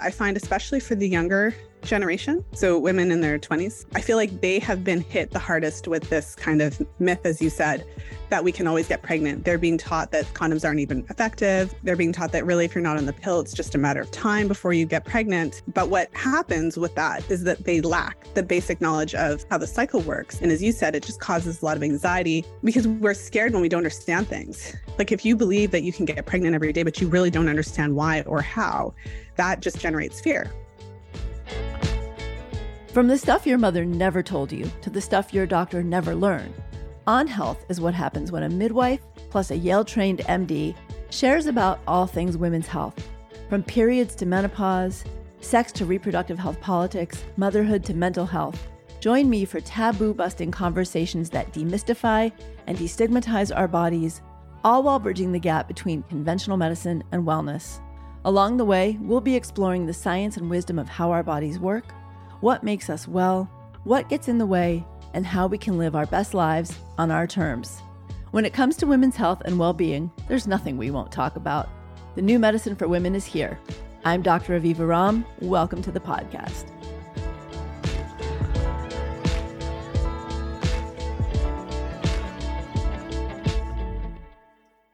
I find, especially for the younger generation, so women in their 20s, I feel like they have been hit the hardest with this kind of myth, as you said, that we can always get pregnant. They're being taught that condoms aren't even effective. They're being taught that really, if you're not on the pill, it's just a matter of time before you get pregnant. But what happens with that is that they lack the basic knowledge of how the cycle works. And as you said, it just causes a lot of anxiety because we're scared when we don't understand things. Like if you believe that you can get pregnant every day, but you really don't understand why or how, that just generates fear. From the stuff your mother never told you to the stuff your doctor never learned, On Health is what happens when a midwife plus a Yale trained MD shares about all things women's health, from periods to menopause, sex to reproductive health politics, motherhood to mental health. Join me for taboo busting conversations that demystify and destigmatize our bodies, all while bridging the gap between conventional medicine and wellness. Along the way, we'll be exploring the science and wisdom of how our bodies work what makes us well, what gets in the way, and how we can live our best lives on our terms. When it comes to women's health and well being, there's nothing we won't talk about. The new medicine for women is here. I'm Dr. Aviva Romm. Welcome to the podcast.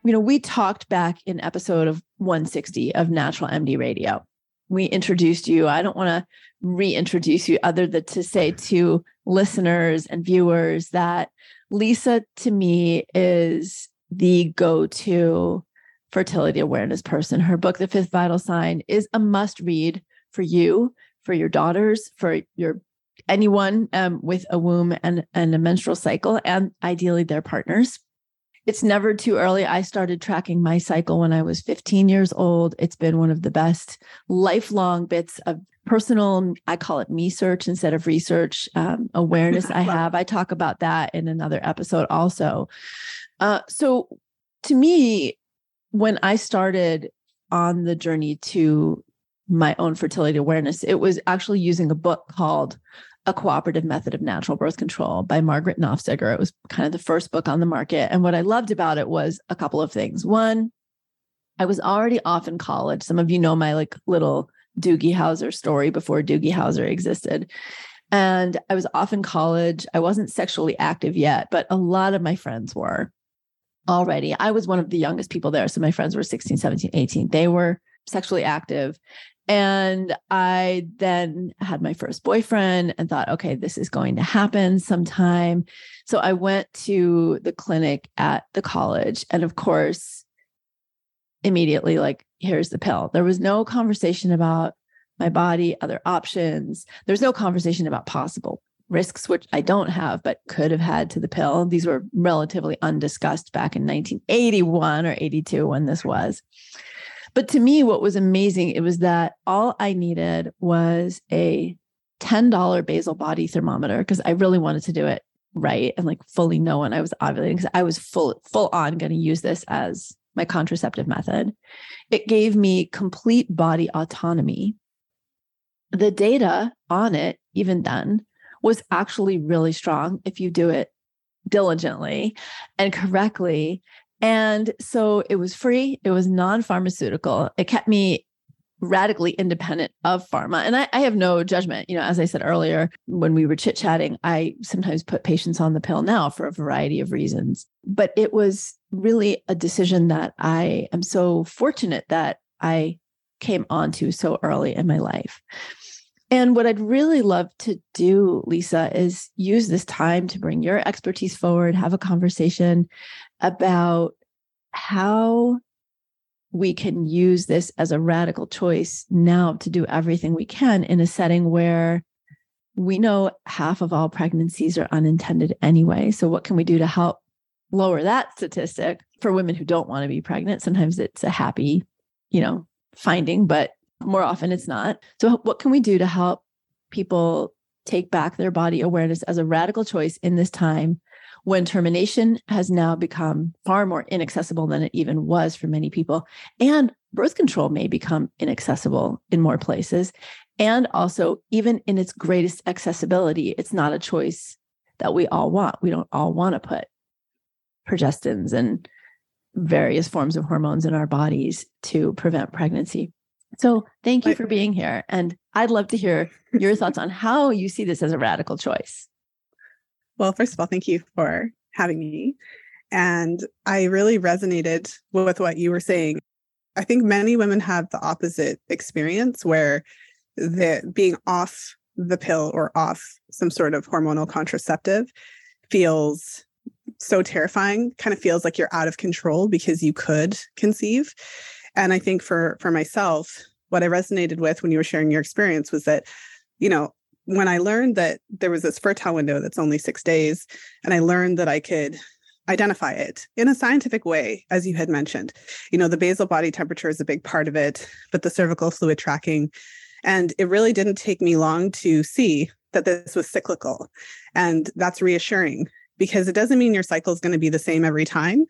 You know, we talked back in episode of 160 of Natural MD Radio we introduced you. I don't want to reintroduce you other than to say to listeners and viewers that Lisa to me is the go-to fertility awareness person. Her book, The Fifth Vital Sign, is a must read for you, for your daughters, for your anyone um, with a womb and, and a menstrual cycle, and ideally their partners. It's never too early. I started tracking my cycle when I was 15 years old. It's been one of the best lifelong bits of personal, I call it me search instead of research um, awareness I have. I talk about that in another episode also. Uh, so to me, when I started on the journey to my own fertility awareness, it was actually using a book called a cooperative method of natural birth control by Margaret Nofziger. It was kind of the first book on the market. And what I loved about it was a couple of things. One, I was already off in college. Some of you know my like little Doogie Howser story before Doogie Howser existed. And I was off in college. I wasn't sexually active yet, but a lot of my friends were already. I was one of the youngest people there. So my friends were 16, 17, 18. They were sexually active. And I then had my first boyfriend and thought, okay, this is going to happen sometime. So I went to the clinic at the college. And of course, immediately, like, here's the pill. There was no conversation about my body, other options. There's no conversation about possible risks, which I don't have, but could have had to the pill. These were relatively undiscussed back in 1981 or 82 when this was. But to me, what was amazing, it was that all I needed was a $10 basal body thermometer because I really wanted to do it right and like fully know when I was ovulating because I was full full on going to use this as my contraceptive method. It gave me complete body autonomy. The data on it, even then, was actually really strong if you do it diligently and correctly. And so it was free, it was non pharmaceutical. It kept me radically independent of pharma. And I, I, have no judgment. You know, as I said earlier, when we were chit chatting, I sometimes put patients on the pill now for a variety of reasons. But it was really a decision that I am so fortunate that I came onto so early in my life. And what I'd really love to do, Lisa, is use this time to bring your expertise forward, have a conversation about how we can use this as a radical choice now to do everything we can in a setting where we know half of all pregnancies are unintended anyway. So, what can we do to help lower that statistic for women who don't want to be pregnant? Sometimes it's a happy, you know, finding, but more often it's not. So, what can we do to help people take back their body awareness as a radical choice in this time when termination has now become far more inaccessible than it even was for many people. And birth control may become inaccessible in more places. And also, even in its greatest accessibility, it's not a choice that we all want. We don't all want to put progestins and various forms of hormones in our bodies to prevent pregnancy. So thank you for being here. And I'd love to hear your thoughts on how you see this as a radical choice. Well, first of all, thank you for having me. And I really resonated with what you were saying. I think many women have the opposite experience where the being off the pill or off some sort of hormonal contraceptive feels so terrifying kind of feels like you're out of control because you could conceive and i think for for myself what i resonated with when you were sharing your experience was that you know when i learned that there was this fertile window that's only 6 days and i learned that i could identify it in a scientific way as you had mentioned. You know the basal body temperature is a big part of it but the cervical fluid tracking and it really didn't take me long to see that this was cyclical and that's reassuring because it doesn't mean your cycle is going to be the same every time,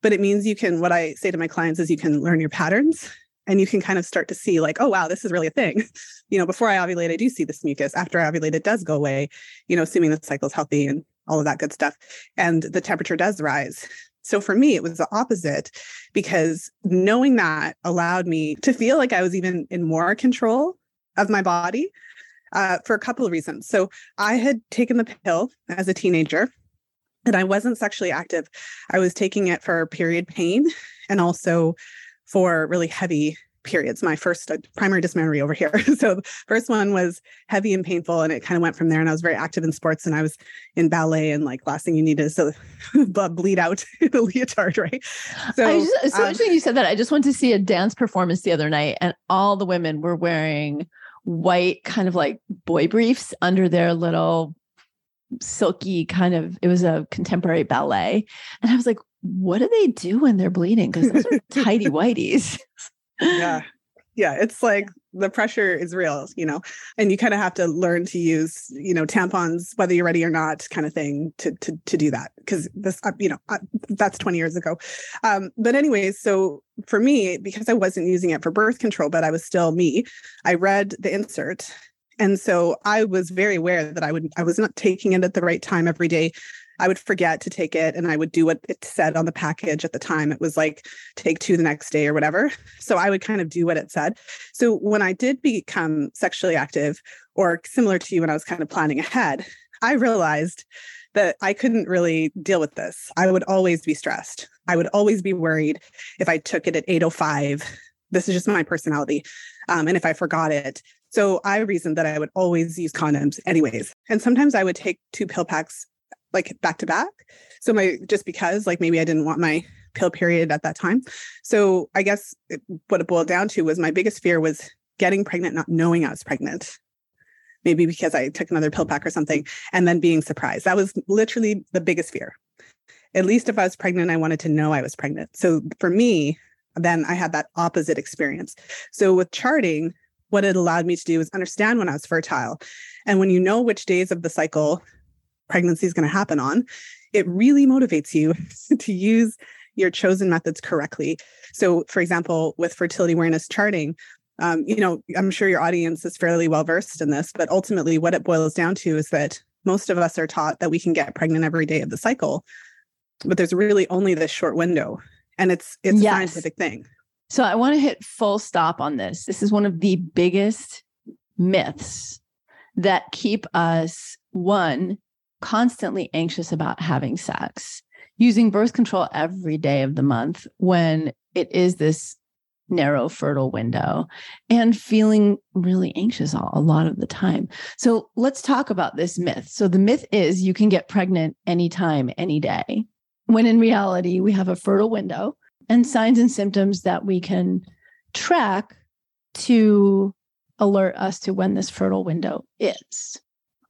but it means you can, what I say to my clients is you can learn your patterns and you can kind of start to see like, oh, wow, this is really a thing. You know, before I ovulate, I do see this mucus. After I ovulate, it does go away, you know, assuming the cycle is healthy and all of that good stuff. And the temperature does rise. So for me, it was the opposite because knowing that allowed me to feel like I was even in more control of my body uh, for a couple of reasons. So I had taken the pill as a teenager and I wasn't sexually active. I was taking it for period pain and also for really heavy periods. My first uh, primary dysmenorrhea over here. so first one was heavy and painful, and it kind of went from there. And I was very active in sports, and I was in ballet, and like last thing you need is to bleed out the leotard, right? So, I just, so um, interesting you said that. I just went to see a dance performance the other night, and all the women were wearing white, kind of like boy briefs under their little silky kind of it was a contemporary ballet and i was like what do they do when they're bleeding? Because those are tidy whiteys yeah. Yeah it's like the pressure is real you know and you kind of have to learn to use you know tampons whether you're ready or not kind of thing to to, to do that because this uh, you know uh, that's 20 years ago. Um, but anyways so for me because i wasn't using it for birth control but i was still me i read the insert and so I was very aware that I would I was not taking it at the right time every day. I would forget to take it and I would do what it said on the package at the time. It was like take two the next day or whatever. So I would kind of do what it said. So when I did become sexually active, or similar to you when I was kind of planning ahead, I realized that I couldn't really deal with this. I would always be stressed. I would always be worried if I took it at 805. This is just my personality. Um, and if I forgot it, so I reasoned that I would always use condoms anyways. And sometimes I would take two pill packs like back to back. So my just because like maybe I didn't want my pill period at that time. So I guess it, what it boiled down to was my biggest fear was getting pregnant, not knowing I was pregnant. Maybe because I took another pill pack or something and then being surprised. That was literally the biggest fear. At least if I was pregnant, I wanted to know I was pregnant. So for me, then I had that opposite experience. So with charting, what it allowed me to do is understand when I was fertile. And when you know which days of the cycle pregnancy is going to happen on, it really motivates you to use your chosen methods correctly. So, for example, with fertility awareness charting, um, you know, I'm sure your audience is fairly well versed in this, but ultimately, what it boils down to is that most of us are taught that we can get pregnant every day of the cycle, but there's really only this short window, and it's it's yes. a scientific thing. So I want to hit full stop on this. This is one of the biggest myths that keep us, one, constantly anxious about having sex, using birth control every day of the month when it is this narrow fertile window and feeling really anxious a lot of the time. So let's talk about this myth. So the myth is you can get pregnant anytime, any day. When in reality, we have a fertile window and signs and symptoms that we can track to alert us to when this fertile window is.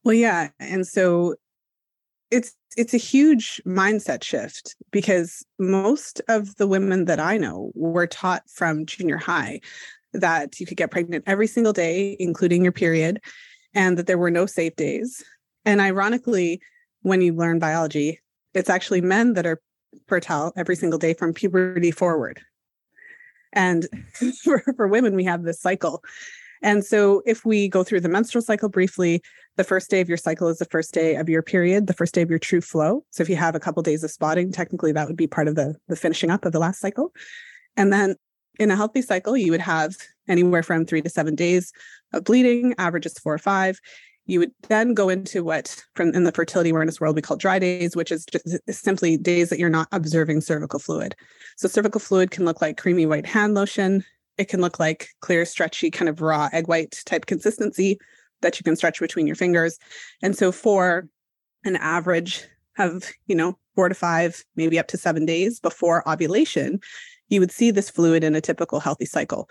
Well, yeah. And so it's it's a huge mindset shift because most of the women that I know were taught from junior high that you could get pregnant every single day, including your period, and that there were no safe days. And ironically, when you learn biology, it's actually men that are fertile every single day from puberty forward. And for, for women, we have this cycle. And so, if we go through the menstrual cycle briefly, the first day of your cycle is the first day of your period, the first day of your true flow. So, if you have a couple days of spotting, technically that would be part of the, the finishing up of the last cycle. And then in a healthy cycle, you would have anywhere from three to seven days of bleeding, average is four or five. You would then go into what from in the fertility awareness world we call dry days, which is just simply days that you're not observing cervical fluid. So cervical fluid can look like creamy white hand lotion. It can look like clear, stretchy, kind of raw egg white type consistency that you can stretch between your fingers. And so for an average of, you know, four to five, maybe up to seven days before ovulation, you would see this fluid in a typical healthy cycle.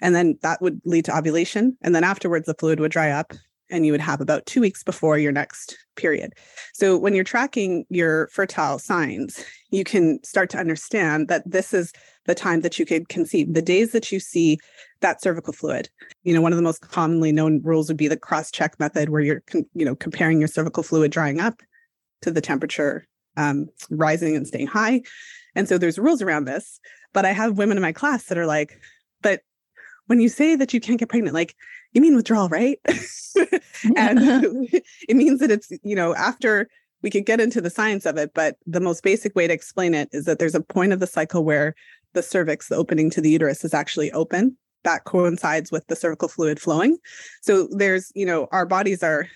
And then that would lead to ovulation. And then afterwards, the fluid would dry up and you would have about two weeks before your next period. So when you're tracking your fertile signs, you can start to understand that this is the time that you could conceive. The days that you see that cervical fluid, you know, one of the most commonly known rules would be the cross-check method, where you're, you know, comparing your cervical fluid drying up to the temperature um, rising and staying high. And so there's rules around this. But I have women in my class that are like, but when you say that you can't get pregnant, like you mean withdrawal, right? and it means that it's, you know, after we could get into the science of it, but the most basic way to explain it is that there's a point of the cycle where the cervix, the opening to the uterus, is actually open. That coincides with the cervical fluid flowing. So there's, you know, our bodies are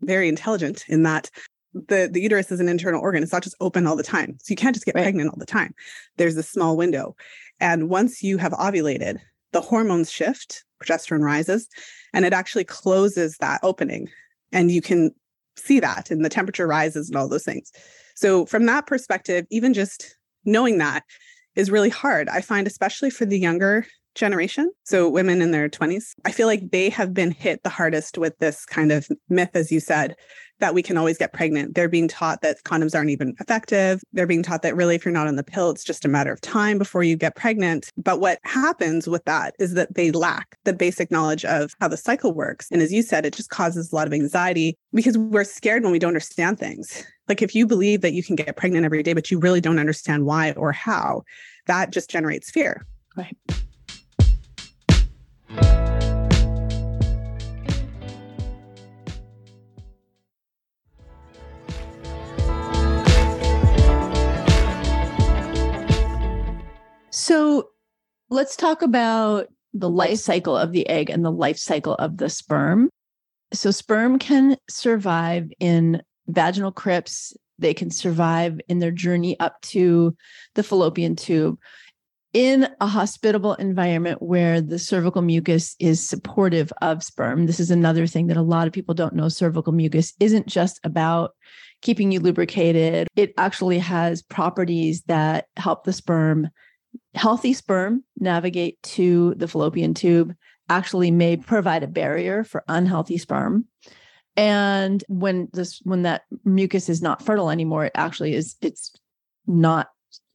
very intelligent in that the the uterus is an internal organ. It's not just open all the time. So you can't just get right. pregnant all the time. There's a small window. And once you have ovulated, the hormones shift, progesterone rises, and it actually closes that opening. And you can see that and the temperature rises and all those things. So, from that perspective, even just knowing that is really hard. I find, especially for the younger generation, so women in their 20s, I feel like they have been hit the hardest with this kind of myth, as you said, that we can always get pregnant. They're being taught that condoms aren't even effective. They're being taught that really, if you're not on the pill, it's just a matter of time before you get pregnant. But what happens with that is that they lack the basic knowledge of how the cycle works. And as you said, it just causes a lot of anxiety because we're scared when we don't understand things. Like if you believe that you can get pregnant every day, but you really don't understand why or how, that just generates fear. Right. So let's talk about the life cycle of the egg and the life cycle of the sperm. So, sperm can survive in vaginal crypts, they can survive in their journey up to the fallopian tube in a hospitable environment where the cervical mucus is supportive of sperm. This is another thing that a lot of people don't know. Cervical mucus isn't just about keeping you lubricated, it actually has properties that help the sperm healthy sperm navigate to the fallopian tube actually may provide a barrier for unhealthy sperm. And when this when that mucus is not fertile anymore it actually is it's not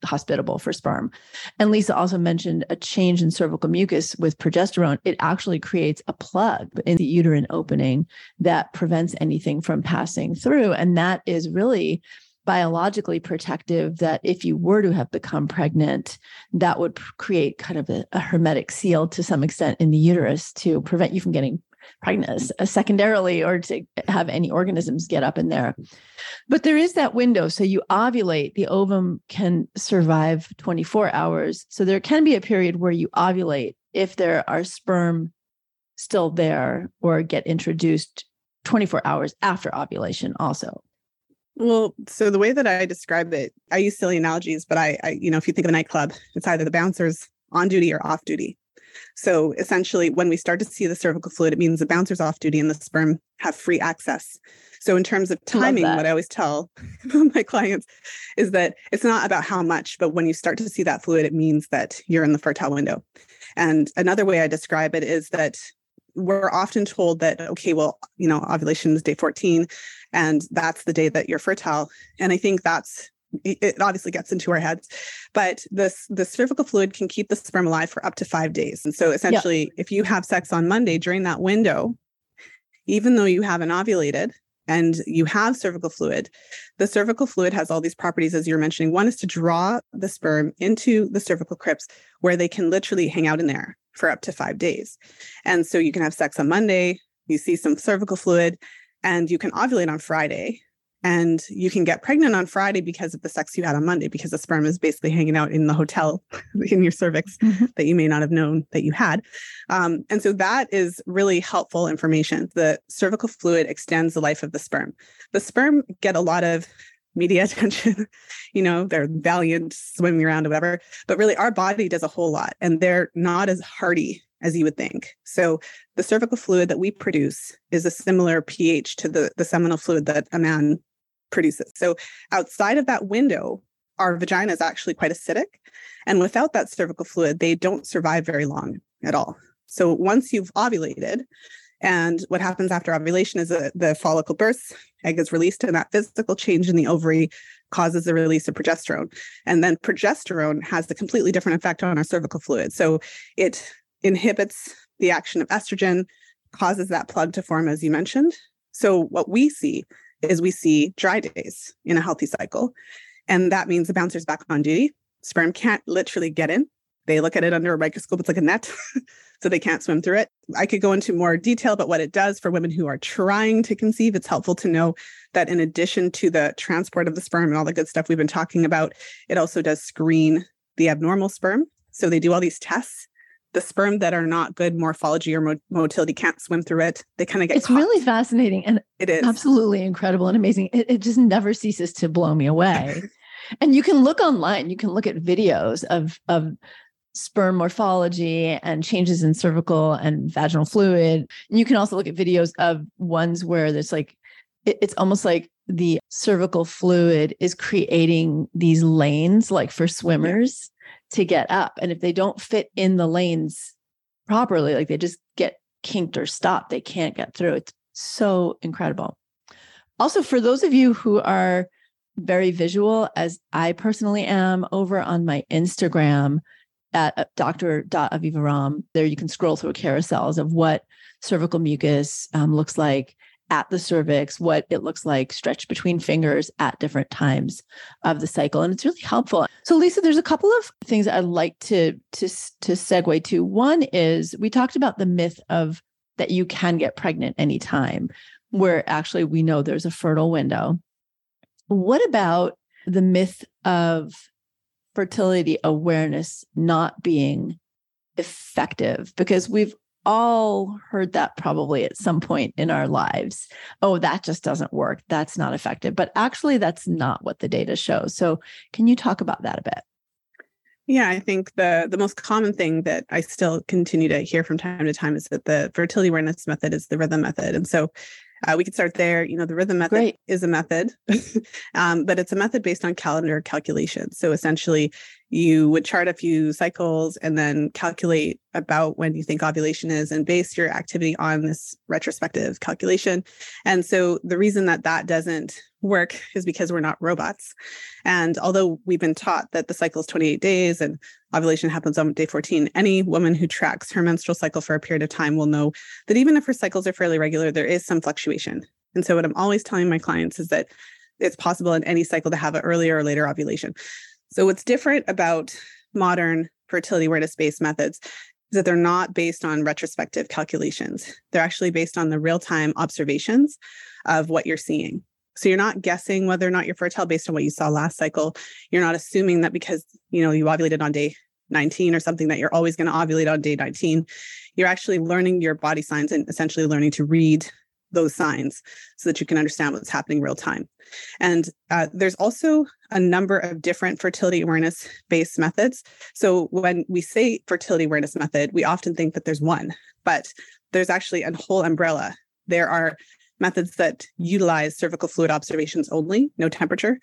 hospitable for sperm. And lisa also mentioned a change in cervical mucus with progesterone. It actually creates a plug in the uterine opening that prevents anything from passing through. And that is really biologically protective that if you were to have become pregnant, that would create kind of a, a hermetic seal to some extent in the uterus to prevent you from getting pregnant uh, secondarily or to have any organisms get up in there. But there is that window. So you ovulate, the ovum can survive 24 hours. So there can be a period where you ovulate if there are sperm still there or get introduced 24 hours after ovulation, also. Well, so the way that I describe it, I use silly analogies, but I, I, you know, if you think of a nightclub, it's either the bouncers on duty or off duty. So essentially, when we start to see the cervical fluid, it means the bouncer's off duty and the sperm have free access. So in terms of timing, what I always tell my clients is that it's not about how much, but when you start to see that fluid, it means that you're in the fertile window. And another way I describe it is that we're often told that okay well you know ovulation is day 14 and that's the day that you're fertile. And i think that's it obviously gets into our heads but this the cervical fluid can keep the sperm alive for up to five days. And so essentially if you have sex on monday during that window even though you haven't ovulated and you have cervical fluid, the cervical fluid has all these properties, as you're mentioning. One is to draw the sperm into the cervical crypts where they can literally hang out in there for up to five days. And so you can have sex on Monday, you see some cervical fluid, and you can ovulate on Friday. And you can get pregnant on Friday because of the sex you had on Monday, because the sperm is basically hanging out in the hotel in your cervix mm-hmm. that you may not have known that you had. Um, and so that is really helpful information. The cervical fluid extends the life of the sperm. The sperm get a lot of media attention. you know, they're valiant swimming around or whatever, but really our body does a whole lot and they're not as hardy as you would think. So the cervical fluid that we produce is a similar pH to the, the seminal fluid that a man produces. So outside of that window, our vagina is actually quite acidic. And without that cervical fluid, they don't survive very long at all. So once you've ovulated, and what happens after ovulation is the follicle bursts, egg is released, and that physical change in the ovary causes the release of progesterone. And then progesterone has a completely different effect on our cervical fluid. So it inhibits the action of estrogen, causes that plug to form, as you mentioned. So what we see is we see dry days in a healthy cycle. And that means the bouncer's back on duty. Sperm can't literally get in. They look at it under a microscope, it's like a net, so they can't swim through it. I could go into more detail about what it does for women who are trying to conceive. It's helpful to know that in addition to the transport of the sperm and all the good stuff we've been talking about, it also does screen the abnormal sperm. So they do all these tests the sperm that are not good morphology or motility can't swim through it. They kind of get. It's caught. really fascinating and it is absolutely incredible and amazing. It, it just never ceases to blow me away. and you can look online. You can look at videos of of sperm morphology and changes in cervical and vaginal fluid. And you can also look at videos of ones where there's like it, it's almost like the cervical fluid is creating these lanes like for swimmers to get up. And if they don't fit in the lanes properly, like they just get kinked or stopped, they can't get through. It's so incredible. Also, for those of you who are very visual, as I personally am, over on my Instagram at uh, dr.aviva there you can scroll through carousels of what cervical mucus um, looks like at the cervix, what it looks like stretched between fingers at different times of the cycle. And it's really helpful. So Lisa, there's a couple of things I'd like to to to segue to. One is we talked about the myth of that you can get pregnant anytime, where actually we know there's a fertile window. What about the myth of fertility awareness not being effective? Because we've all heard that probably at some point in our lives. Oh, that just doesn't work. That's not effective. But actually, that's not what the data shows. So, can you talk about that a bit? Yeah, I think the the most common thing that I still continue to hear from time to time is that the fertility awareness method is the rhythm method. And so uh, we could start there. You know, the rhythm method Great. is a method, um, but it's a method based on calendar calculation. So essentially, you would chart a few cycles and then calculate about when you think ovulation is and base your activity on this retrospective calculation. And so the reason that that doesn't work is because we're not robots. And although we've been taught that the cycle is 28 days and ovulation happens on day 14, any woman who tracks her menstrual cycle for a period of time will know that even if her cycles are fairly regular, there is some fluctuation. And so what I'm always telling my clients is that it's possible in any cycle to have an earlier or later ovulation. So, what's different about modern fertility awareness based methods is that they're not based on retrospective calculations. They're actually based on the real time observations of what you're seeing. So you're not guessing whether or not you're fertile based on what you saw last cycle. You're not assuming that because, you know, you ovulated on day 19 or something that you're always going to ovulate on day 19. You're actually learning your body signs and essentially learning to read those signs so that you can understand what's happening real time. And uh, there's also a number of different fertility awareness based methods. So when we say fertility awareness method, we often think that there's one, but there's actually a whole umbrella. There are methods that utilize cervical fluid observations only, no temperature.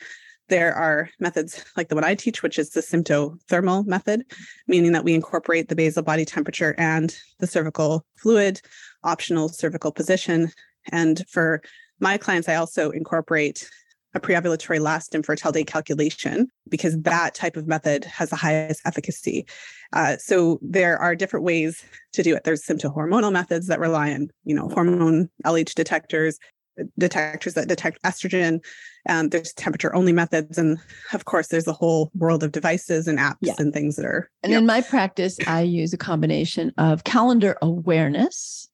There are methods like the one I teach, which is the symptothermal method, meaning that we incorporate the basal body temperature and the cervical fluid, optional cervical position, and for my clients, I also incorporate a preovulatory last infertility calculation because that type of method has the highest efficacy. Uh, so there are different ways to do it. There's symptohormonal methods that rely on, you know, hormone LH detectors, detectors that detect estrogen. Um, there's temperature only methods, and of course, there's a whole world of devices and apps yeah. and things that are. And in my practice, I use a combination of calendar awareness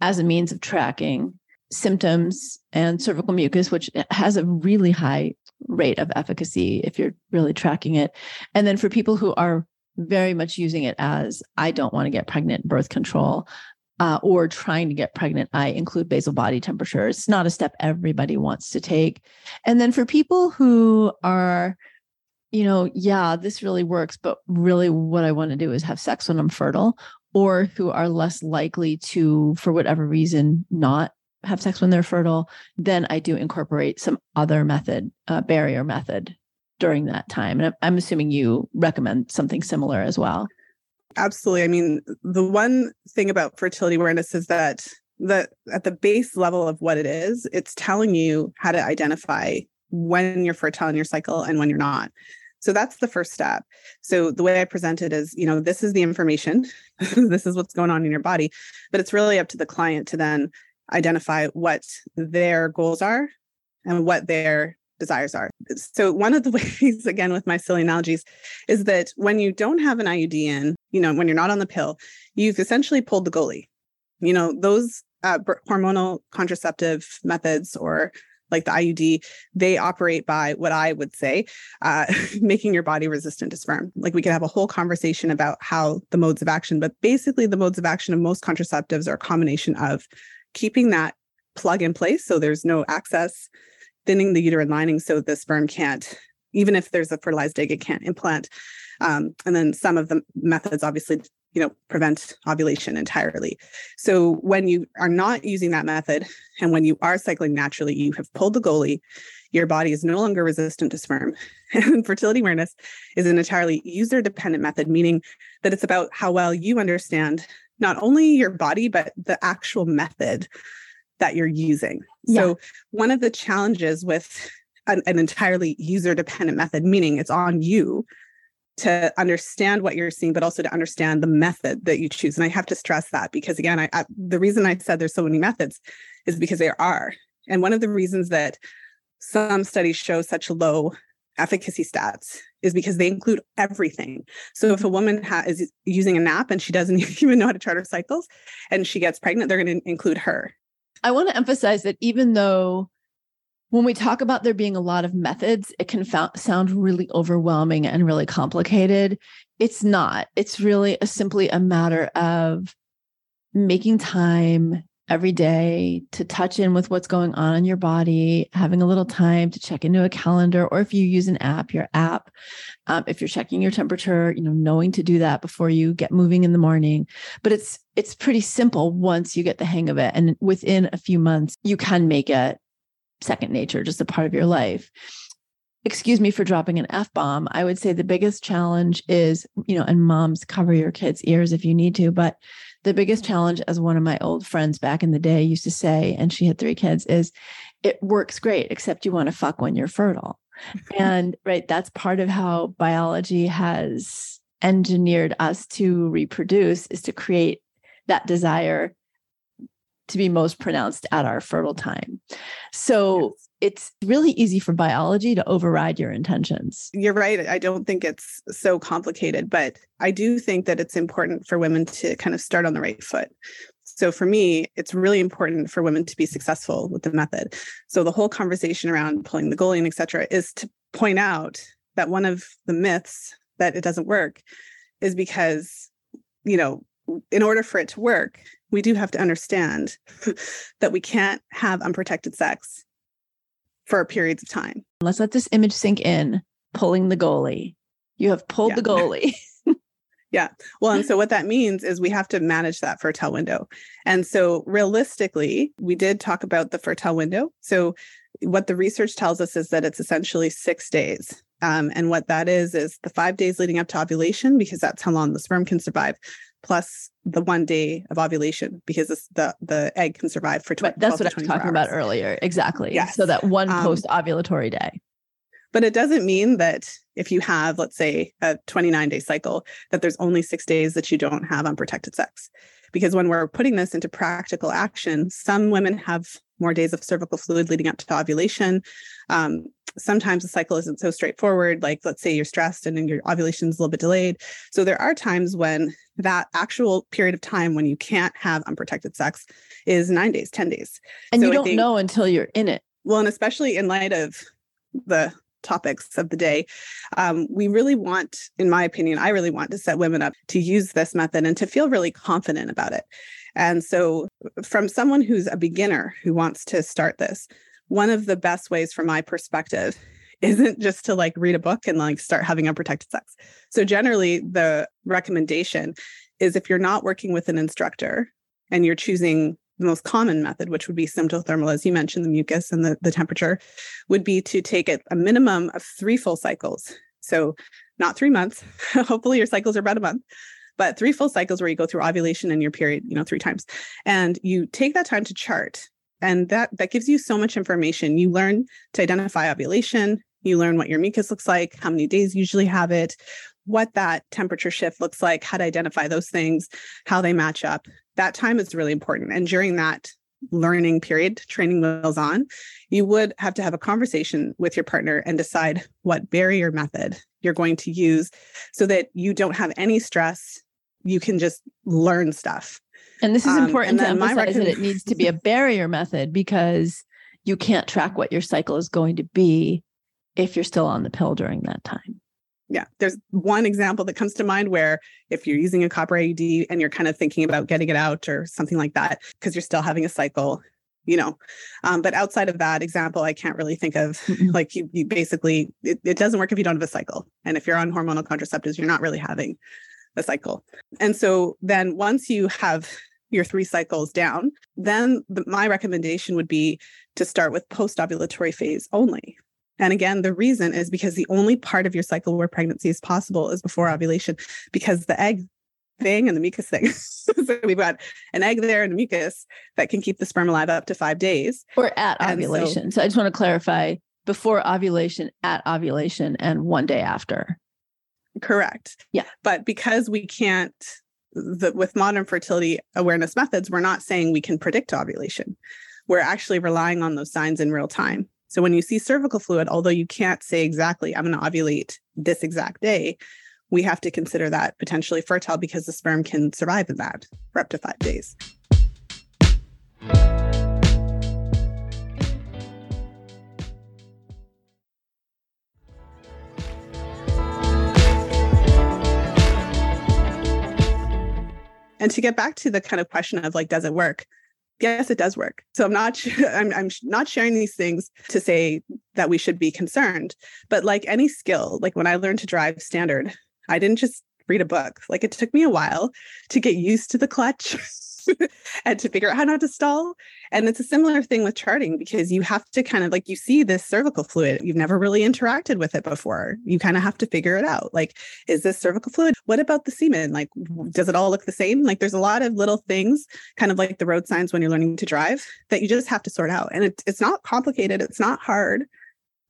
as a means of tracking symptoms and cervical mucus, which has a really high rate of efficacy if you're really tracking it. And then for people who are very much using it as I don't want to get pregnant, birth control, uh, or trying to get pregnant, I include basal body temperature. It's not a step everybody wants to take. And then for people who are, you know, yeah, this really works, but really what I want to do is have sex when I'm fertile, or who are less likely to, for whatever reason, not have sex when they're fertile, then I do incorporate some other method, uh, barrier method during that time. And I'm assuming you recommend something similar as well. Absolutely. I mean, the one thing about fertility awareness is that the at the base level of what it is, it's telling you how to identify when you're fertile in your cycle and when you're not. So that's the first step. So the way I present it is, you know, this is the information, this is what's going on in your body, but it's really up to the client to then identify what their goals are and what their desires are. So one of the ways, again, with my silly analogies, is that when you don't have an IUD in, you know, when you're not on the pill, you've essentially pulled the goalie. You know, those uh, hormonal contraceptive methods or like the IUD, they operate by what I would say, uh, making your body resistant to sperm. Like we could have a whole conversation about how the modes of action, but basically the modes of action of most contraceptives are a combination of keeping that plug in place so there's no access thinning the uterine lining so the sperm can't, even if there's a fertilized egg, it can't implant. Um, and then some of the methods obviously you know prevent ovulation entirely so when you are not using that method and when you are cycling naturally you have pulled the goalie your body is no longer resistant to sperm and fertility awareness is an entirely user dependent method meaning that it's about how well you understand not only your body but the actual method that you're using. Yeah. So, one of the challenges with an, an entirely user dependent method, meaning it's on you to understand what you're seeing, but also to understand the method that you choose. And I have to stress that because, again, I, I, the reason I said there's so many methods is because there are. And one of the reasons that some studies show such low efficacy stats is because they include everything. So if a woman ha- is using an app and she doesn't even know how to chart her cycles and she gets pregnant, they're going to include her. I want to emphasize that even though when we talk about there being a lot of methods, it can fa- sound really overwhelming and really complicated. It's not. It's really a, simply a matter of making time every day to touch in with what's going on in your body, having a little time to check into a calendar, or if you use an app, your app, um, if you're checking your temperature, you know, knowing to do that before you get moving in the morning. But it's it's pretty simple once you get the hang of it, and within a few months, you can make it second nature, just a part of your life excuse me for dropping an F bomb. I would say the biggest challenge is, you know, and moms cover your kids' ears if you need to, but the biggest challenge, as one of my old friends back in the day used to say, and she had three kids, is it works great, except you want to fuck when you're fertile. and right, that's part of how biology has engineered us to reproduce is to create that desire to be most pronounced at our fertile time. So yes. it's really easy for biology to override your intentions. You're right. I don't think it's so complicated, but I do think that it's important for women to kind of start on the right foot. So for me, it's really important for women to be successful with the method. So the whole conversation around pulling the goalie and et cetera is to point out that one of the myths that it doesn't work is because, you know, in order for it to work, we do have to understand that we can't have unprotected sex for periods of time. Let's let this image sink in. Pulling the goalie. You have pulled yeah. the goalie. yeah. Well, and so what that means is we have to manage that fertile window. And so realistically, we did talk about the fertile window. So what the research tells us is that it's essentially six days. Um, and what that is, is the five days leading up to ovulation, because that's how long the sperm can survive plus the one day of ovulation because the the egg can survive for 20 that's what i was talking hours. about earlier exactly yes. so that one um, post ovulatory day but it doesn't mean that if you have let's say a 29 day cycle that there's only six days that you don't have unprotected sex because when we're putting this into practical action some women have more days of cervical fluid leading up to ovulation um, sometimes the cycle isn't so straightforward. Like, let's say you're stressed and your ovulation is a little bit delayed. So, there are times when that actual period of time when you can't have unprotected sex is nine days, 10 days. And So you don't think- know until you're in it. Well, and especially in light of the topics of the day, um, we really want, in my opinion, I really want to set women up to use this method and to feel really confident about it. And so, from someone who's a beginner who wants to start this, one of the best ways, from my perspective, isn't just to like read a book and like start having unprotected sex. So, generally, the recommendation is if you're not working with an instructor and you're choosing the most common method, which would be symptothermal, as you mentioned, the mucus and the, the temperature, would be to take it a minimum of three full cycles. So, not three months. Hopefully, your cycles are about a month, but three full cycles where you go through ovulation and your period, you know, three times. And you take that time to chart. And that that gives you so much information. You learn to identify ovulation, you learn what your mucus looks like, how many days you usually have it, what that temperature shift looks like, how to identify those things, how they match up. That time is really important. And during that learning period, training wheels on, you would have to have a conversation with your partner and decide what barrier method you're going to use so that you don't have any stress. You can just learn stuff. And this is Um, important and to emphasize that it needs to be a barrier method because you can't track what your cycle is going to be if you're still on the pill during that time. Yeah, there's one example that comes to mind where if you're using a copper IUD and you're kind of thinking about getting it out or something like that because you're still having a cycle, you know. Um, but outside of that example, I can't really think of like you, you basically it, it doesn't work if you don't have a cycle, and if you're on hormonal contraceptives, you're not really having a cycle. And so then once you have your three cycles down, then the, my recommendation would be to start with post-ovulatory phase only. And again, the reason is because the only part of your cycle where pregnancy is possible is before ovulation, because the egg thing and the mucus thing. so we've got an egg there and a mucus that can keep the sperm alive up to five days. Or at And so- ovulation. So, I just want to clarify before ovulation, at ovulation, and one day after. Correct. Yeah. But because we can't, the, with modern fertility awareness methods, we're not saying we can predict ovulation. We're actually relying on those signs in real time. So when you see cervical fluid, although you can't say exactly, I'm going to ovulate this exact day, we have to consider that potentially fertile because the sperm can survive in that for up to five days. And to get back to the kind of question of like, does it work? Yes, it does work. So I'm not, I'm, I'm not sharing these things to say that we should be concerned, but like any skill, like when I learned to drive standard, I didn't just read a book. Like it took me a while to get used to the clutch and to figure out how not to stall. And it's a similar thing with charting because you have to kind of like you see this cervical fluid, you've never really interacted with it before. You kind of have to figure it out. Like, is this cervical fluid? What about the semen? Like, does it all look the same? Like, there's a lot of little things, kind of like the road signs when you're learning to drive, that you just have to sort out. And it, it's not complicated, it's not hard,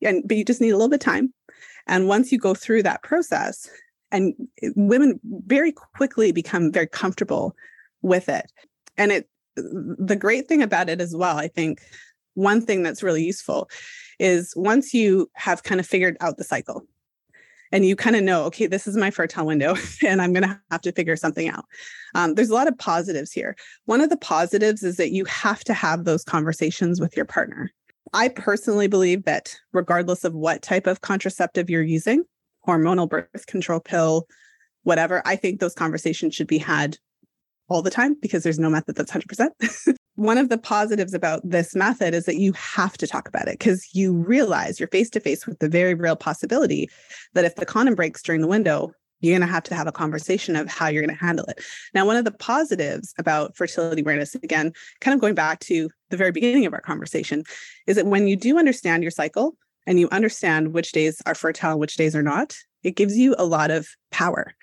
and but you just need a little bit of time. And once you go through that process, and eh, women very quickly become very comfortable with it. And it the great thing about it as well, I think one thing that's really useful is once you have kind of figured out the cycle and you kind of know, okay, this is my fertile window and I'm going to have to figure something out. Um, there's a lot of positives here. One of the positives is that you have to have those conversations with your partner. I personally believe that regardless of what type of contraceptive you're using, hormonal birth control pill, whatever, I think those conversations should be had all the time because there's no method that's 100%. One of the positives about this method is that you have to talk about it because you realize you're face to face with the very real possibility that if the condom breaks during the window, you're going to have to have a conversation of how you're going to handle it. Now, one of the positives about fertility awareness, again, kind of going back to the very beginning of our conversation, is that when you do understand your cycle and you understand which days are fertile, which days are not, it gives you a lot of power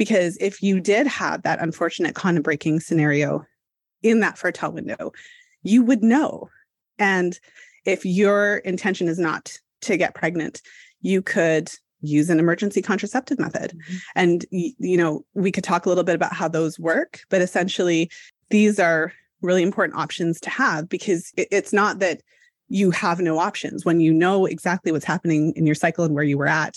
because if you did have that unfortunate condom breaking scenario in that fertile window, you would know. And if your intention is not to get pregnant, you could use an emergency contraceptive method. Mm-hmm. And, you know, we could talk a little bit about how those work, but essentially, these are really important options to have because it's not that you have no options. When you know exactly what's happening in your cycle and where you were at,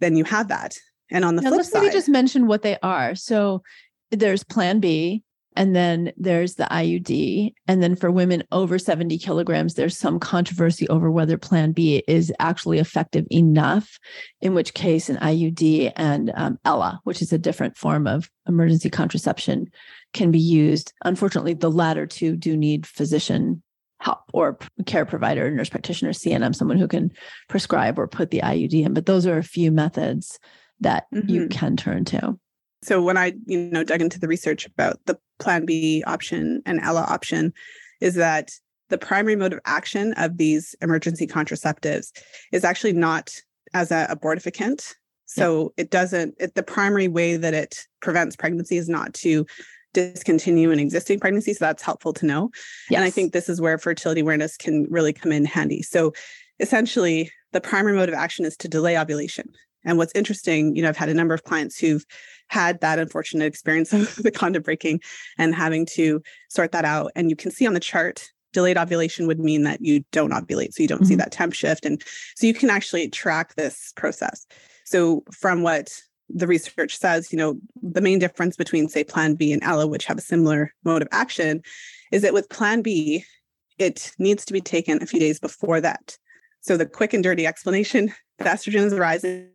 then you have that. And on the now, flip let's side, just mention what they are. So there's Plan B, and then there's the IUD. And then for women over 70 kilograms, there's some controversy over whether Plan B is actually effective enough, in which case, an IUD and um, Ella, which is a different form of emergency contraception, can be used. Unfortunately, the latter two do need physician help or care provider, nurse practitioner, CNM, someone who can prescribe or put the IUD in. But those are a few methods that mm-hmm. you can turn to. So when I, you know, dug into the research about the Plan B option and Ella option, is that the primary mode of action of these emergency contraceptives is actually not as a abortifacient. So yeah. it doesn't. It, the primary way that it prevents pregnancy is not to discontinue an existing pregnancy. So that's helpful to know. Yes. And I think this is where fertility awareness can really come in handy. So essentially, the primary mode of action is to delay ovulation. And what's interesting, you know, I've had a number of clients who've had that unfortunate experience of the condom breaking and having to sort that out. And you can see on the chart, delayed ovulation would mean that you don't ovulate. So you don't mm-hmm. see that temp shift. And so you can actually track this process. So from what the research says, you know, the main difference between, say, Plan B and Ella, which have a similar mode of action, is that with Plan B, it needs to be taken a few days before that. So the quick and dirty explanation, the estrogen is rising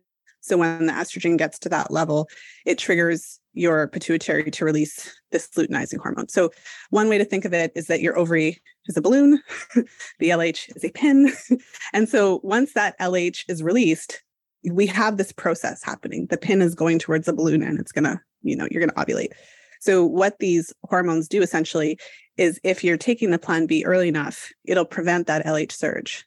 so when the estrogen gets to that level, it triggers your pituitary to release this luteinizing hormone. So one way to think of it is that your ovary is a balloon, the LH is a pin. and so once that LH is released, we have this process happening. The pin is going towards the balloon and it's going to, you know, you're going to ovulate. So what these hormones do essentially is if you're taking the plan B early enough, it'll prevent that LH surge.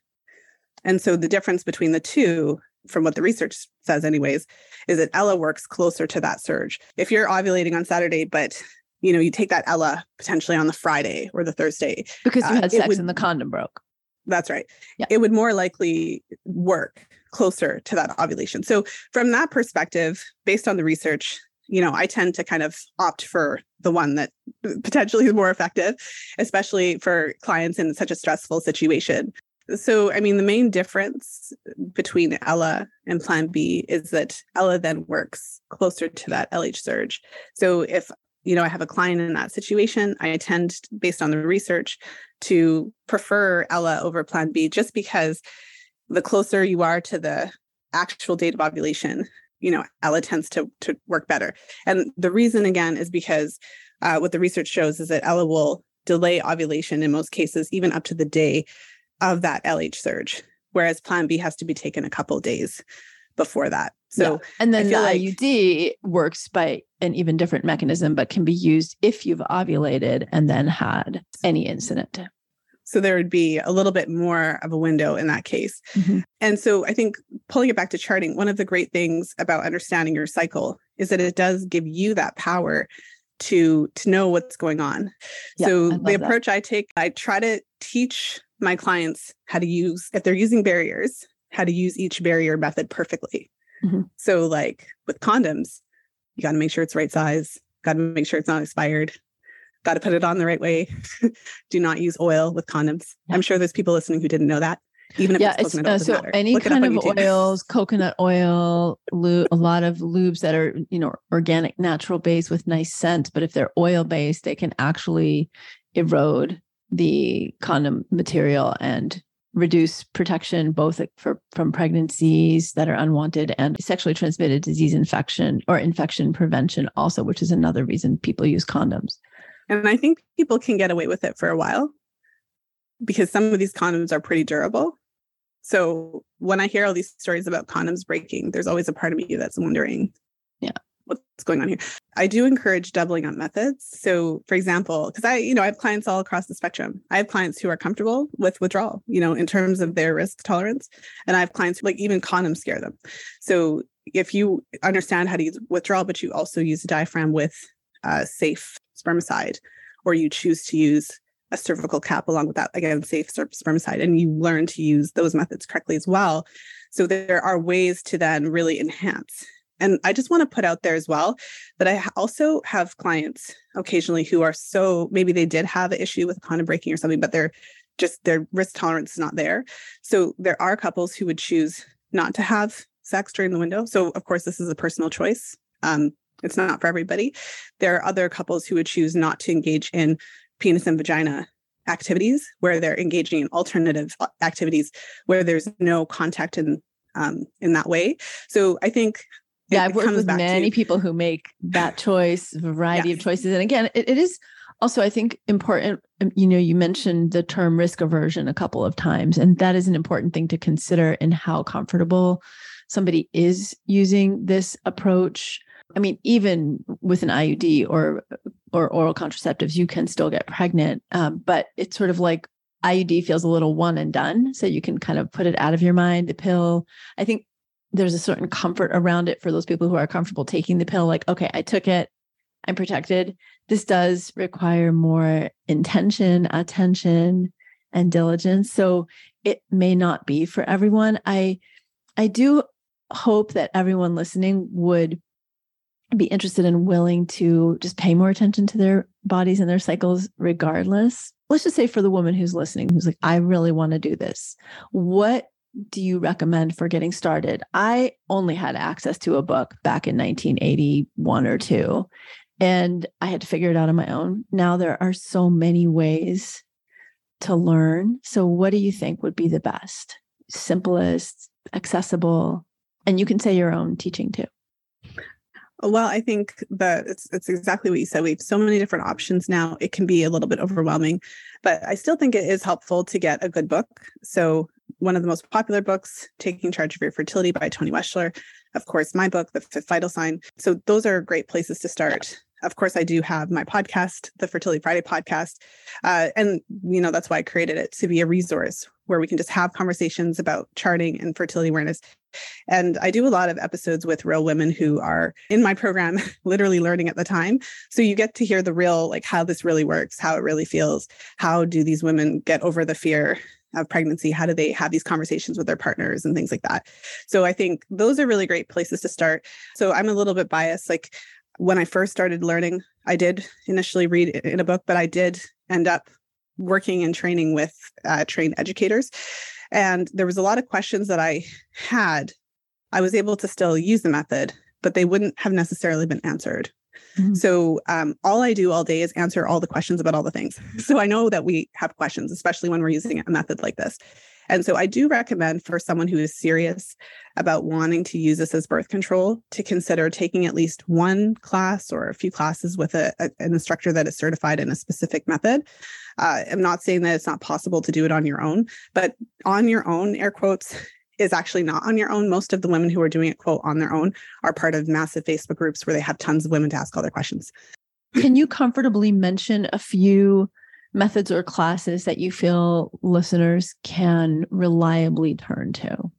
And so the difference between the two from what the research says anyways is that ella works closer to that surge. If you're ovulating on saturday but you know you take that ella potentially on the friday or the thursday because you uh, had sex would, and the condom broke. That's right. Yeah. it would more likely work closer to that ovulation. So from that perspective based on the research you know i tend to kind of opt for the one that potentially is more effective especially for clients in such a stressful situation so, I mean, the main difference between Ella and Plan B is that Ella then works closer to that LH surge. So, if you know I have a client in that situation, I tend, based on the research, to prefer Ella over Plan B, just because the closer you are to the actual date of ovulation, you know, Ella tends to to work better. And the reason again is because uh, what the research shows is that Ella will delay ovulation in most cases, even up to the day of that LH surge, whereas Plan B has to be taken a couple days before that. So, yeah. and then the like, IUD works by an even different mechanism, but can be used if you've ovulated and then had any incident. So there would be a little bit more of a window in that case. Mm-hmm. And so I think pulling it back to charting, one of the great things about understanding your cycle is that it does give you that power to to know what's going on. Yeah, so the approach that. I take, I try to teach my clients how to use, if they're using barriers, how to use each barrier method perfectly. Mm-hmm. So, like with condoms, you got to make sure it's right size, got to make sure it's not expired, got to put it on the right way. Do not use oil with condoms. Yeah. I'm sure there's people listening who didn't know that. Even if yeah, it's, it's uh, so matter. any Look kind of oils, coconut oil, lube, a lot of lubes that are you know organic, natural based with nice scent. But if they're oil based, they can actually erode the condom material and reduce protection both for from pregnancies that are unwanted and sexually transmitted disease infection or infection prevention also which is another reason people use condoms. And i think people can get away with it for a while because some of these condoms are pretty durable. So when i hear all these stories about condoms breaking there's always a part of me that's wondering what's going on here. I do encourage doubling up methods. So, for example, because I, you know, I have clients all across the spectrum. I have clients who are comfortable with withdrawal, you know, in terms of their risk tolerance. And I have clients who, like even condoms scare them. So, if you understand how to use withdrawal, but you also use a diaphragm with safe spermicide, or you choose to use a cervical cap along with that, again, safe spermicide, and you learn to use those methods correctly as well. So, there are ways to then really enhance and I just want to put out there as well that I also have clients occasionally who are so maybe they did have an issue with condom breaking or something, but they're just their risk tolerance is not there. So there are couples who would choose not to have sex during the window. So of course, this is a personal choice. Um, it's not for everybody. There are other couples who would choose not to engage in penis and vagina activities where they're engaging in alternative activities where there's no contact in um, in that way. So I think yeah, I've worked with many people who make that choice, variety yes. of choices, and again, it, it is also i think important um, you know you mentioned the term risk aversion a couple of times and that is an important thing to consider in how comfortable somebody is using this approach. I mean even with an iud or or oral contraceptives you can still get pregnant um, but it's sort of like iud feels a little one and done so you can kind of put it out of your mind the pill. I think there's a certain comfort around it for those people who are comfortable taking the pill like okay i took it i'm protected this does require more intention, attention, and diligence. So it may not be for everyone. I I do hope that everyone listening would be interested and willing to just pay more attention to their bodies and their cycles regardless. Let's just say for the woman who's listening who's like I really want to do this. What do you recommend for getting started? I only had access to a book back in 1981 or 2 and I had to figure it out on my own. Now there are so many ways to learn. So, what do you think would be the best, simplest, accessible? And you can say your own teaching too. Well, I think that it's it's exactly what you said. We have so many different options now. It can be a little bit overwhelming, but I still think it is helpful to get a good book. So, one of the most popular books, Taking Charge of Your Fertility by Toni Weschler. Of course, my book, The Fifth Vital Sign. So, those are great places to start of course, I do have my podcast, the Fertility Friday podcast. Uh, and, you know, that's why I created it to be a resource where we can just have conversations about charting and fertility awareness. And I do a lot of episodes with real women who are in my program, literally learning at the time. So you get to hear the real, like how this really works, how it really feels. How do these women get over the fear of pregnancy? How do they have these conversations with their partners and things like that? So I think those are really great places to start. So I'm a little bit biased. Like when I first started learning, I did initially read in a book, but I did end up working and training with uh, trained educators. And there was a lot of questions that I had. I was able to still use the method, but they wouldn't have necessarily been answered. Mm-hmm. So um, all I do all day is answer all the questions about all the things. So I know that we have questions, especially when we're using a method like this. And so I do recommend for someone who is serious about wanting to use this as birth control to consider taking at least one class or a few classes with a, a, an instructor that is certified in a specific method. Uh, I'm not saying that it's not possible to do it on your own, but on your own, air quotes, is actually not on your own. Most of the women who are doing it, quote, on their own are part of massive Facebook groups where they have tons of women to ask all their questions. Can you comfortably mention a few methods or classes that you feel listeners can reliably turn to?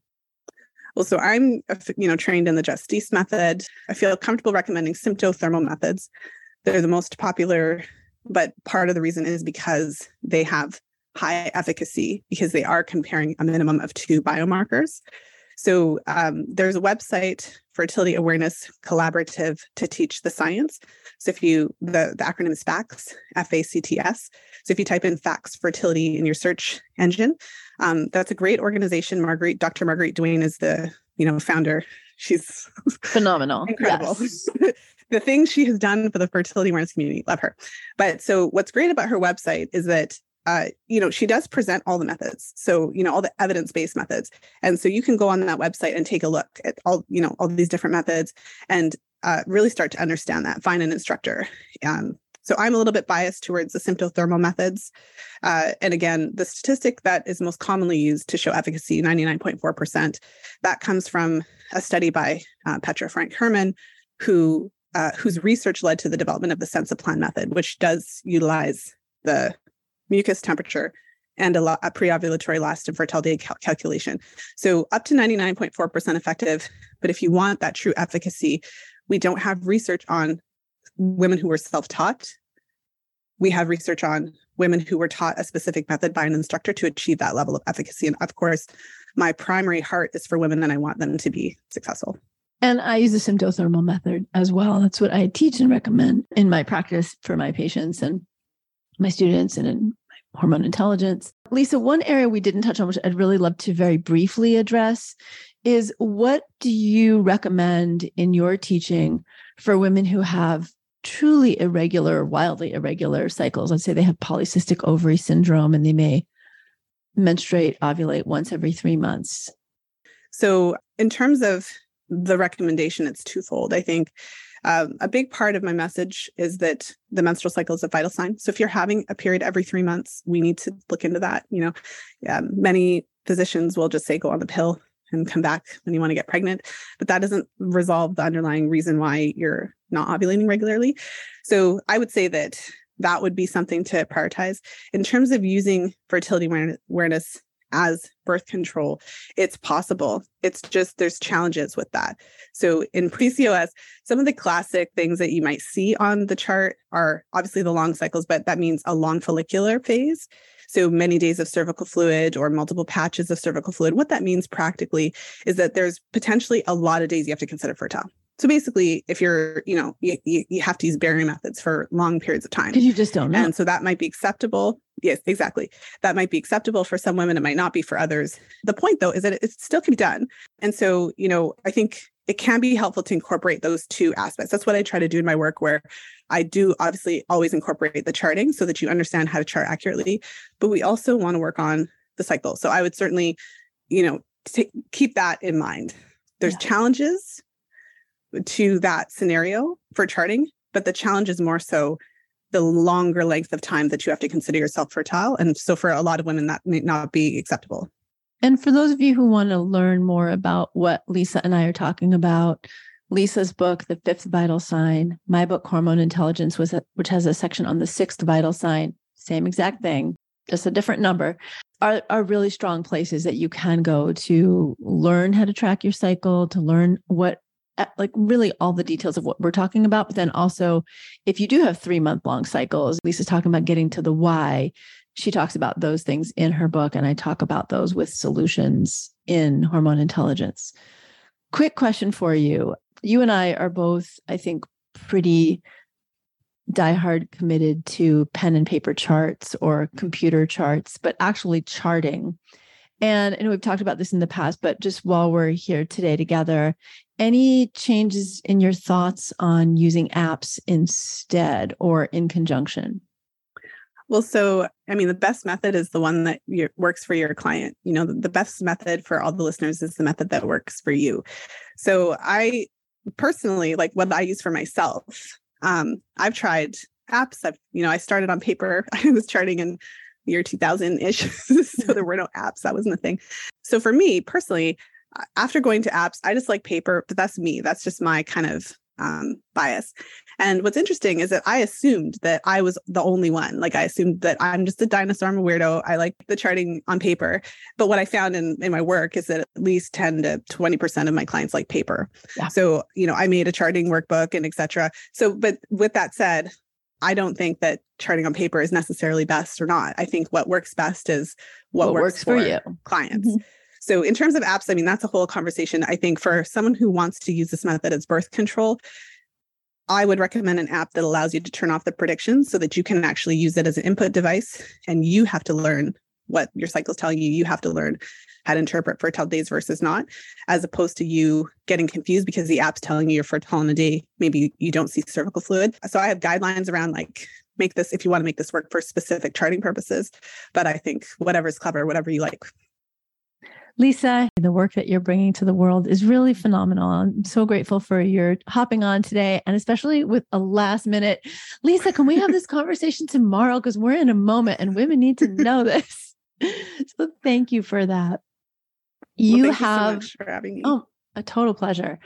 Well, so I'm, uh, you know, trained in the Justisse method. I feel comfortable recommending symptothermal methods. They're the most popular, but part of the reason is because they have high efficacy because they are comparing a minimum of two biomarkers. So um, there's a website, Fertility Awareness Collaborative, to teach the science. So if you, the, the acronym is FACTS, F A C T S. So if you type in FACTS fertility in your search engine, um, that's a great organization. Marguerite, Dr. Marguerite Duane is the, you know, founder. She's phenomenal. incredible. Yes. the things she has done for the fertility awareness community, love her. But so what's great about her website is that uh, you know, she does present all the methods. So, you know, all the evidence-based methods. And so you can go on that website and take a look at all, you know, all these different methods and uh, really start to understand that, find an instructor. Um, so I'm a little bit biased towards the symptothermal methods. Uh, and again, the statistic that is most commonly used to show efficacy, 99.4%, that comes from a study by uh, Petra Frank Herrmann, who uh, whose research led to the development of the Sensiplan method, which does utilize the mucus temperature, and a, a pre-ovulatory last and fertility cal- calculation. So up to 99.4% effective. But if you want that true efficacy, we don't have research on women who were self-taught. We have research on women who were taught a specific method by an instructor to achieve that level of efficacy. And of course, my primary heart is for women and I want them to be successful. And I use the symptothermal method as well. That's what I teach and recommend in my practice for my patients and my students and in hormone intelligence. Lisa, one area we didn't touch on, which I'd really love to very briefly address, is what do you recommend in your teaching for women who have truly irregular, wildly irregular cycles? Let's say they have polycystic ovary syndrome and they may menstruate, ovulate once every three months. So, in terms of the recommendation, it's twofold. I think um, a big part of my message is that the menstrual cycle is a vital sign. So if you're having a period every three months, we need to look into that. You know, um, many physicians will just say go on the pill and come back when you want to get pregnant, but that doesn't resolve the underlying reason why you're not ovulating regularly. So I would say that that would be something to prioritize in terms of using fertility awareness as birth control. It's possible. It's just there's challenges with that. So in PCOS, some of the classic things that you might see on the chart are obviously the long cycles, but that means a long follicular phase. So many days of cervical fluid or multiple patches of cervical fluid. What that means practically is that there's potentially a lot of days you have to consider fertile. So basically, if you're, you know, you, you, have to use barrier methods for long periods of time. Because you just don't know. And so that might be acceptable. Yes, exactly. That might be acceptable for some women. It might not be for others. The point, though, is that it still can be done. And so, you know, I think it can be helpful to incorporate those two aspects. That's what I try to do in my work, where I do obviously always incorporate the charting so that you understand how to chart accurately. But we also want to work on the cycle. So I would certainly, you know, t- keep that in mind. There's yeah. challenges to that scenario for charting, but the challenge is more so the longer length of time that you have to consider yourself fertile. And so for a lot of women, that may not be acceptable. And for those of you who want to learn more about what Lisa and I are talking about, Lisa's book, The Fifth Vital Sign, my book, Hormone Intelligence, was which has a section on the sixth vital sign, same exact thing, just a different number, are, are really strong places that you can go to learn how to track your cycle, to learn what like really all the details of what we're talking about. But then also, if you do have three month long cycles, Lisa's talking about getting to the why. She talks about those things in her book, and I talk about those with solutions in hormone intelligence. Quick question for you. You and I are both, I think, pretty diehard committed to pen and paper charts or computer charts, but actually charting. And know we've talked about this in the past, but just while we're here today together, any changes in your thoughts on using apps instead or in conjunction? Well, so I mean, the best method is the one that works for your client. You know, the, the best method for all the listeners is the method that works for you. So I personally like what I use for myself. Um, I've tried apps. I've, you know, I started on paper. I was charting in year 2000 ish. so there were no apps. That wasn't a thing. So for me personally, after going to apps, I just like paper, but that's me. That's just my kind of um, bias. And what's interesting is that I assumed that I was the only one. Like I assumed that I'm just a dinosaur, I'm a weirdo. I like the charting on paper. But what I found in, in my work is that at least 10 to 20% of my clients like paper. Yeah. So, you know, I made a charting workbook and etc. So, but with that said, I don't think that charting on paper is necessarily best or not. I think what works best is what, what works, works, for, for you. clients. Mm-hmm. So, in terms of apps, I mean, that's a whole conversation. I think for someone who wants to use this method as birth control, I would recommend an app that allows you to turn off the predictions so that you can actually use it as an input device and you have to learn what your cycle is telling you. You have to learn how to interpret fertile days versus not, as opposed to you getting confused because the app's telling you you're fertile in a day. Maybe you don't see cervical fluid. So I have guidelines around like make this if you want to make this work for specific charting purposes. But I think whatever's clever, whatever you like. Lisa, the work that you're bringing to the world is really phenomenal. I'm so grateful for your hopping on today and especially with a last minute. Lisa, can we have this conversation tomorrow? Because we're in a moment and women need to know this. So thank you for that you well, have you so for having me. Oh, a total pleasure.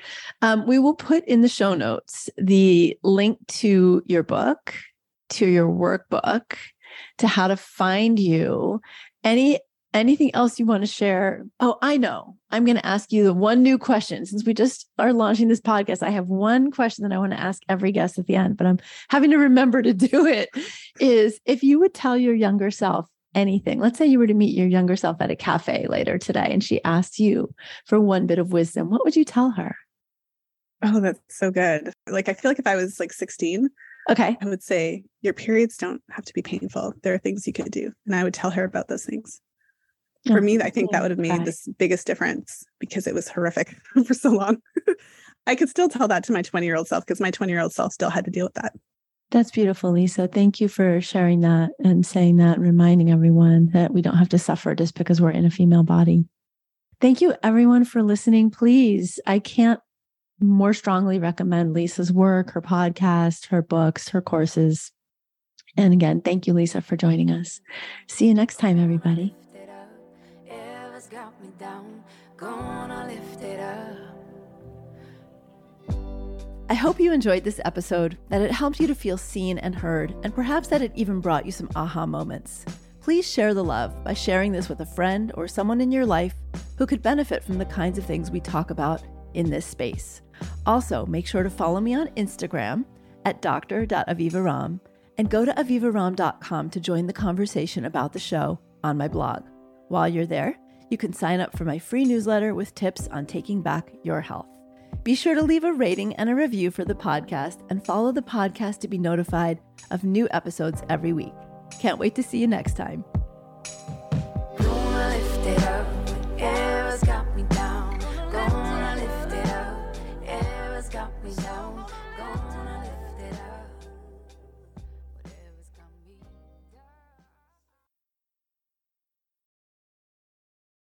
Um, we will put in the show notes the link to your book, to your workbook, to how to find you. Any anything else you want to share? Oh, I know. I'm going to ask you the one new question since we just are launching this podcast. I have one question that I want to ask every guest at the end, but I'm having to remember to do it. Is if you would tell your younger self anything. Let's say you were to meet your younger self at a cafe later today and she asked you for one bit of wisdom. What would you tell her? Oh, that's so good. Like, I feel like if I was like 16, Okay. I would say your periods don't have to be painful. There are things you could do. And I would tell her about those things. For oh, me, I think that would have made the biggest difference because it was horrific for so long. I could still tell that to my 20 year old self because my 20 year old self still had to deal with that. That's beautiful, Lisa. Thank you for sharing that and saying that, reminding everyone that we don't have to suffer just because we're in a female body. Thank you, everyone, for listening. Please, I can't more strongly recommend Lisa's work, her podcast, her books, her courses. And again, thank you, Lisa, for joining us. See you next time, everybody. Got me down. Gonna lift it up. I hope you enjoyed this episode, that it helped you to feel seen and heard, and perhaps that it even brought you some aha moments. Please share the love by sharing this with a friend or someone in your life who could benefit from the kinds of things we talk about in this space. Also, make sure to follow me on Instagram at dr.avivaromm and go to avivaromm.com to join the conversation about the show on my blog. While you're there, you can sign up for my free newsletter with tips on taking back your health. Be sure to leave a rating and a review for the podcast and follow the podcast to be notified of new episodes every week. Can't wait to see you next time.